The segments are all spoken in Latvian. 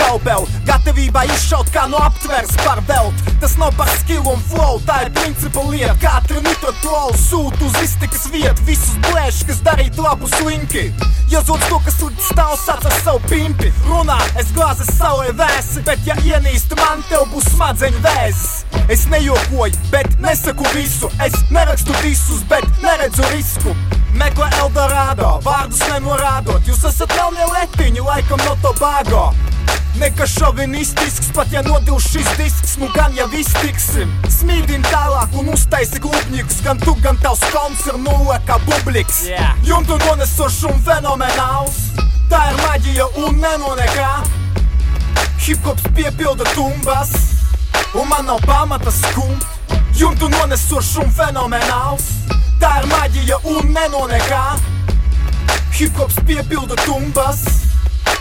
pelpeli. Gatavībā izšaut kā no aptvers par velti. Tas nav par skilu un flow, tā ir principa lieta. Katra nitrotrolu sūta uz iztikas vietu, visus blēšus, kas darītu labu slinki. Ja zūd to, kas tur stāv, sāc ar savu pimpi. Runā, es glāzes saulē vēsi, bet ja ienīstu man, tev būs smadzeņu vēzis. Es nejokoju, bet nesaku visu. Es nerakstu visus, bet neredzu risku. Meklē Eldorado, vārdus nenorādot. Jūs esat melnie letiņi, laikam no Tobago. Nekas šovinistisks, pat ja nodils šis disks, nu gan jau iztiksim. Smīdin tālāk un uztaisi klubņikus, gan tu, gan tavs konts ir nulle kā publiks. Yeah. Jumtu nonesošs un fenomenāls, tā ir maģija un nenonekā. Hiphops piepilda tumbas, un man nav pamata skumt. Jumtu nonesošs un fenomenāls, tā ir maģija un nenonekā. Hiphops piepilda tumbas.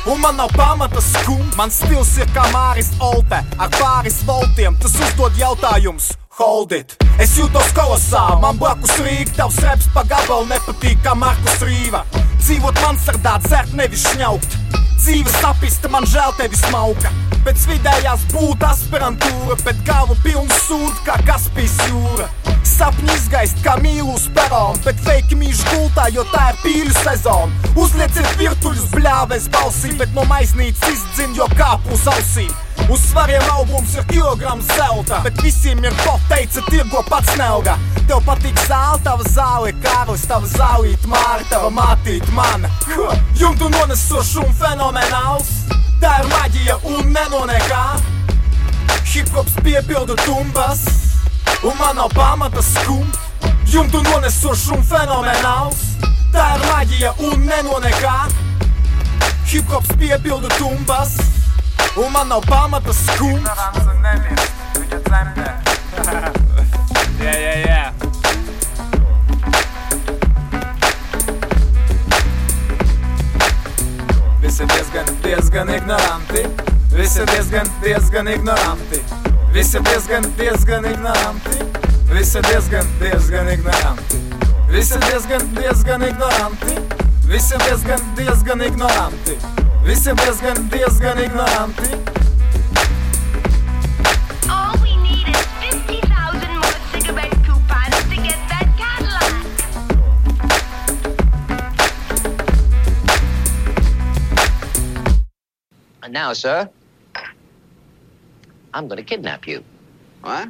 Un man nav pamata skumt, man stils ir kā Māris Olte ar pāris voltiem. Tas uzdod jautājumus, hold it. Es jūtos kolosāli, man blakus rīk, tavs reps pa gabalu nepatīk kā Markus Rīva. Dzīvot mansardā, dzert nevis šņaukt. Dzīve sapista, man žēl tevi smauka. Pēc vidējās būtu aspirantūra, bet galvu pilnu sūdu kā Kaspijas jūra. Sapņi izgaist kā mīlu uz peronu, bet fake mīļš gultā, jo tā ir pīļu sezona. Uzlieciet virtuļus bļāvēs balsī, bet no maiznītes izdzin, jo kāpu uz ausīm. Uz svariem albums ir kilograms zelta, bet visiem ir ko teica, tirgo pats nelga. Tev patīk zāle, tava zāle Kārlis, tava zālīt māra, tava mātīt mana. Jumtu nonesošs un fenomenāls, tā ir maģija un nenonekā. Hiphops piepilda tumbas, un man nav pamata skumt. Jumtu nonesošs un fenomenāls, tā ir maģija un nenonekā. Hiphops piepilda tumbas, un man nav pamata skumt. Ignorance nemirst, viņa dzemdē. Visi diezgan, diezgan ignoranti. Visi diezgan, diezgan ignoranti. Visi diezgan, diezgan ignoranti. Visi diezgan, diezgan ignoranti. Visi diezgan, diezgan ignoranti. Visi diezgan, diezgan ignoranti. Visi diezgan, diezgan ignoranti. And now, sir, I'm going to kidnap you. What?